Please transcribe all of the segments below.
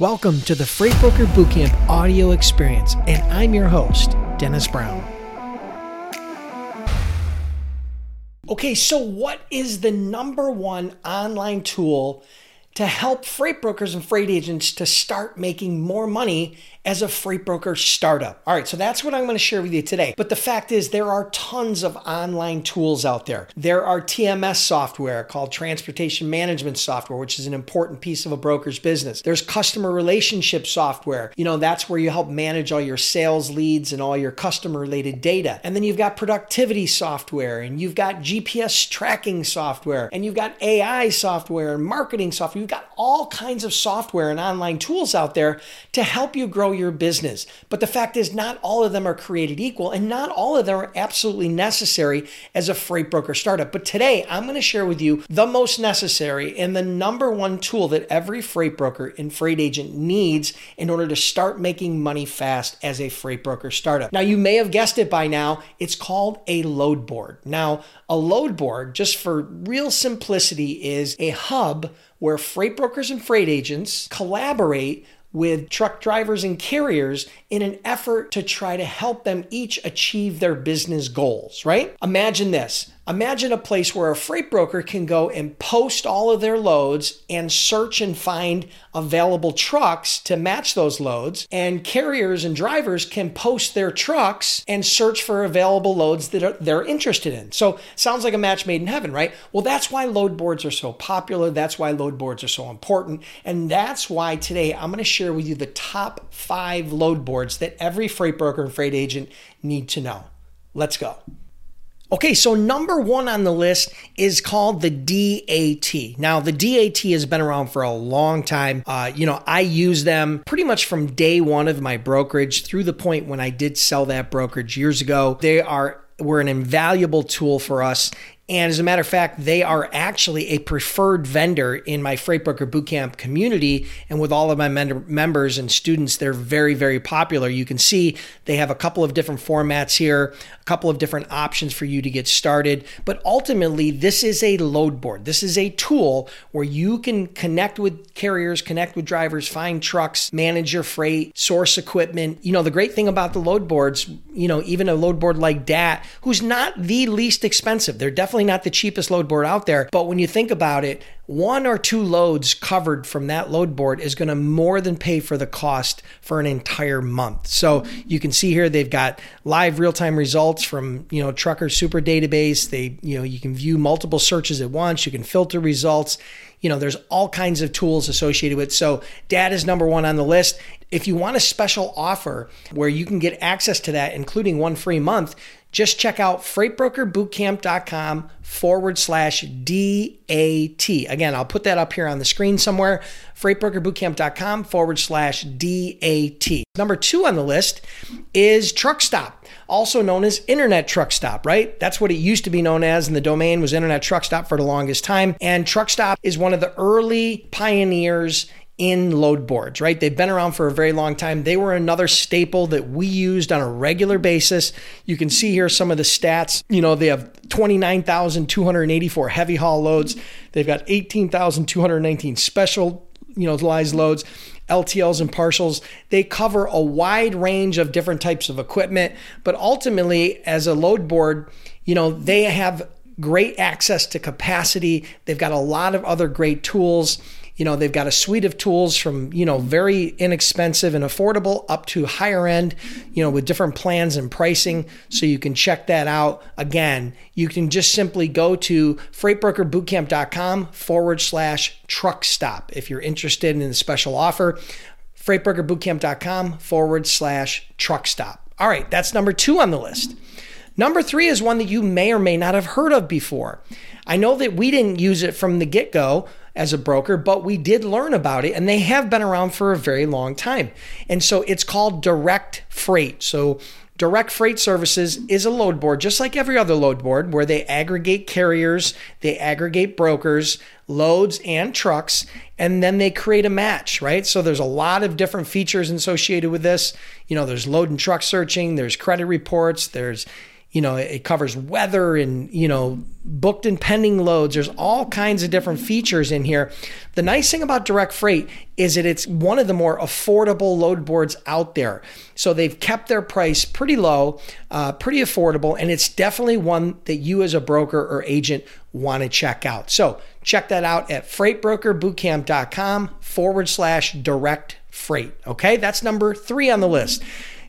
Welcome to the Freight Broker Bootcamp audio experience, and I'm your host, Dennis Brown. Okay, so what is the number one online tool to help freight brokers and freight agents to start making more money as a freight broker startup. All right, so that's what I'm going to share with you today. But the fact is, there are tons of online tools out there. There are TMS software called transportation management software, which is an important piece of a broker's business. There's customer relationship software. You know, that's where you help manage all your sales leads and all your customer related data. And then you've got productivity software, and you've got GPS tracking software, and you've got AI software and marketing software. You've got all kinds of software and online tools out there to help you grow your business. But the fact is, not all of them are created equal, and not all of them are absolutely necessary as a freight broker startup. But today, I'm going to share with you the most necessary and the number one tool that every freight broker and freight agent needs in order to start making money fast as a freight broker startup. Now, you may have guessed it by now, it's called a load board. Now, a load board, just for real simplicity, is a hub where freight brokers and freight agents collaborate with truck drivers and carriers in an effort to try to help them each achieve their business goals, right? Imagine this Imagine a place where a freight broker can go and post all of their loads and search and find available trucks to match those loads. And carriers and drivers can post their trucks and search for available loads that are, they're interested in. So, sounds like a match made in heaven, right? Well, that's why load boards are so popular. That's why load boards are so important. And that's why today I'm going to share with you the top five load boards that every freight broker and freight agent need to know. Let's go. Okay, so number one on the list is called the DAT. Now, the DAT has been around for a long time. Uh, you know, I use them pretty much from day one of my brokerage through the point when I did sell that brokerage years ago. They are were an invaluable tool for us and as a matter of fact, they are actually a preferred vendor in my Freight Broker Bootcamp community. And with all of my men- members and students, they're very, very popular. You can see they have a couple of different formats here, a couple of different options for you to get started. But ultimately, this is a load board. This is a tool where you can connect with carriers, connect with drivers, find trucks, manage your freight, source equipment. You know, the great thing about the load boards, you know, even a load board like DAT, who's not the least expensive, they're definitely definitely not the cheapest load board out there. But when you think about it, one or two loads covered from that load board is going to more than pay for the cost for an entire month. So you can see here they've got live real-time results from, you know, Trucker Super Database. They, you know, you can view multiple searches at once, you can filter results. You know, there's all kinds of tools associated with. It. So DAT is number 1 on the list. If you want a special offer where you can get access to that including one free month, just check out freightbrokerbootcamp.com forward slash DAT. Again, I'll put that up here on the screen somewhere. Freightbrokerbootcamp.com forward slash DAT. Number two on the list is Truck Stop, also known as Internet Truck Stop, right? That's what it used to be known as, and the domain was Internet Truck Stop for the longest time. And Truck Stop is one of the early pioneers in load boards, right? They've been around for a very long time. They were another staple that we used on a regular basis. You can see here some of the stats. You know, they have 29,284 heavy haul loads. They've got 18,219 special, you know, loads. LTLs and partials. They cover a wide range of different types of equipment, but ultimately, as a load board, you know, they have great access to capacity. They've got a lot of other great tools. You know, they've got a suite of tools from, you know, very inexpensive and affordable up to higher end, you know, with different plans and pricing. So you can check that out. Again, you can just simply go to freightbrokerbootcamp.com forward slash truck stop if you're interested in the special offer. Freightbrokerbootcamp.com forward slash truck stop. All right, that's number two on the list. Number three is one that you may or may not have heard of before. I know that we didn't use it from the get go as a broker, but we did learn about it and they have been around for a very long time. And so it's called direct freight. So Direct Freight Services is a load board, just like every other load board, where they aggregate carriers, they aggregate brokers, loads, and trucks, and then they create a match, right? So there's a lot of different features associated with this. You know, there's load and truck searching, there's credit reports, there's you know, it covers weather and, you know, booked and pending loads. There's all kinds of different features in here. The nice thing about direct freight is that it's one of the more affordable load boards out there. So they've kept their price pretty low, uh, pretty affordable, and it's definitely one that you as a broker or agent want to check out. So check that out at freightbrokerbootcamp.com forward slash direct freight. Okay, that's number three on the list.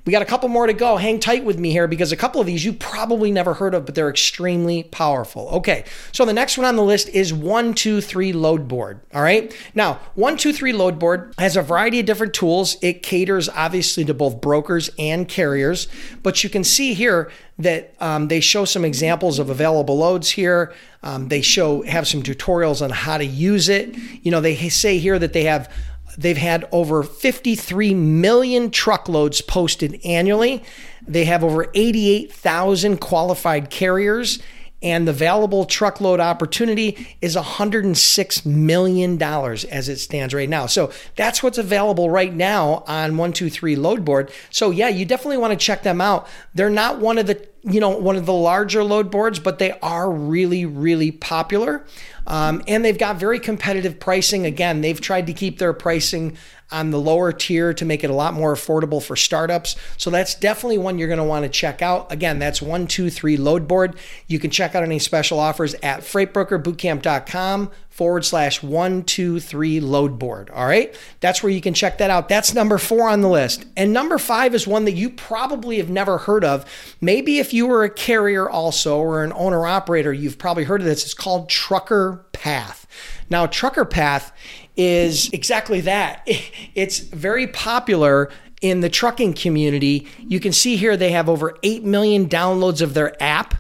We got a couple more to go. Hang tight with me here because a couple of these you probably never heard of, but they're extremely powerful. Okay, so the next one on the list is 123 Load Board. All right, now 123 Load Board has a variety of different tools. It caters obviously to both brokers and carriers, but you can see here that um, they show some examples of available loads here. Um, they show have some tutorials on how to use it. You know, they say here that they have They've had over 53 million truckloads posted annually. They have over 88,000 qualified carriers, and the available truckload opportunity is $106 million as it stands right now. So that's what's available right now on 123 Load Board. So, yeah, you definitely want to check them out. They're not one of the you know one of the larger load boards but they are really really popular um, and they've got very competitive pricing. Again, they've tried to keep their pricing on the lower tier to make it a lot more affordable for startups. So that's definitely one you're going to want to check out. Again, that's 123 Load Board. You can check out any special offers at freightbrokerbootcamp.com forward slash 123 load board. All right. That's where you can check that out. That's number four on the list. And number five is one that you probably have never heard of. Maybe if you were a carrier also or an owner operator, you've probably heard of this. It's called Trucker Path. Now, Trucker Path is exactly that. It's very popular in the trucking community. You can see here they have over 8 million downloads of their app.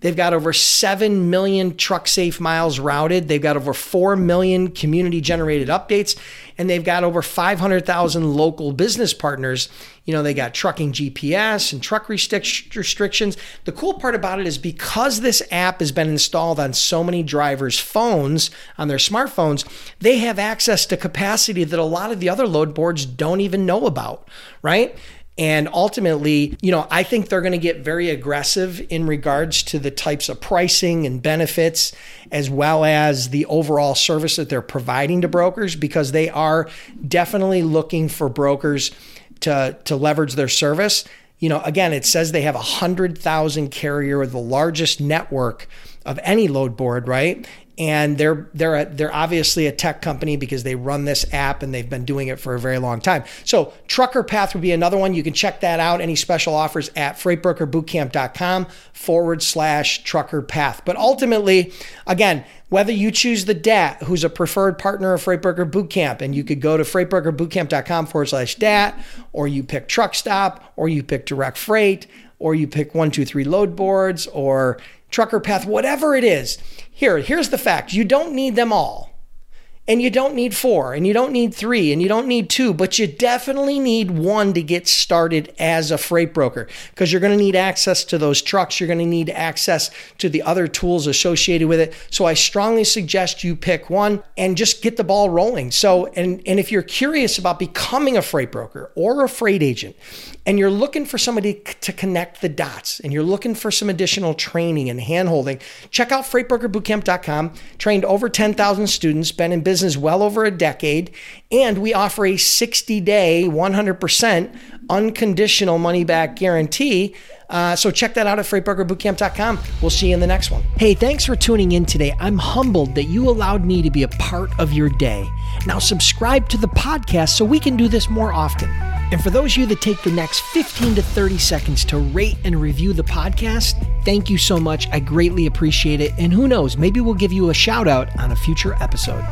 They've got over 7 million truck safe miles routed. They've got over 4 million community generated updates. And they've got over 500,000 local business partners. You know, they got trucking GPS and truck restrictions. The cool part about it is because this app has been installed on so many drivers' phones, on their smartphones, they have access to capacity that a lot of the other load boards don't even know about, right? And ultimately, you know, I think they're going to get very aggressive in regards to the types of pricing and benefits, as well as the overall service that they're providing to brokers, because they are definitely looking for brokers to, to leverage their service. You know, again, it says they have a 100,000 carrier, the largest network of any load board, right? and they're they're a, they're obviously a tech company because they run this app and they've been doing it for a very long time. So Trucker Path would be another one. You can check that out. Any special offers at freightbrokerbootcamp.com forward slash Trucker Path. But ultimately, again, whether you choose the DAT, who's a preferred partner of Freightbroker Bootcamp, and you could go to freightbrokerbootcamp.com forward slash DAT, or you pick Truck Stop, or you pick Direct Freight, or you pick one, two, three load boards, or Trucker Path, whatever it is here, here's the fact you don't need them all. And you don't need four, and you don't need three, and you don't need two, but you definitely need one to get started as a freight broker because you're going to need access to those trucks. You're going to need access to the other tools associated with it. So I strongly suggest you pick one and just get the ball rolling. So, and, and if you're curious about becoming a freight broker or a freight agent, and you're looking for somebody to connect the dots and you're looking for some additional training and handholding, check out freightbrokerbootcamp.com. Trained over 10,000 students, been in business well over a decade, and we offer a 60 day, 100% unconditional money back guarantee. Uh, so check that out at freightbrokerbootcamp.com. We'll see you in the next one. Hey, thanks for tuning in today. I'm humbled that you allowed me to be a part of your day. Now subscribe to the podcast so we can do this more often. And for those of you that take the next 15 to 30 seconds to rate and review the podcast, thank you so much. I greatly appreciate it. And who knows, maybe we'll give you a shout out on a future episode.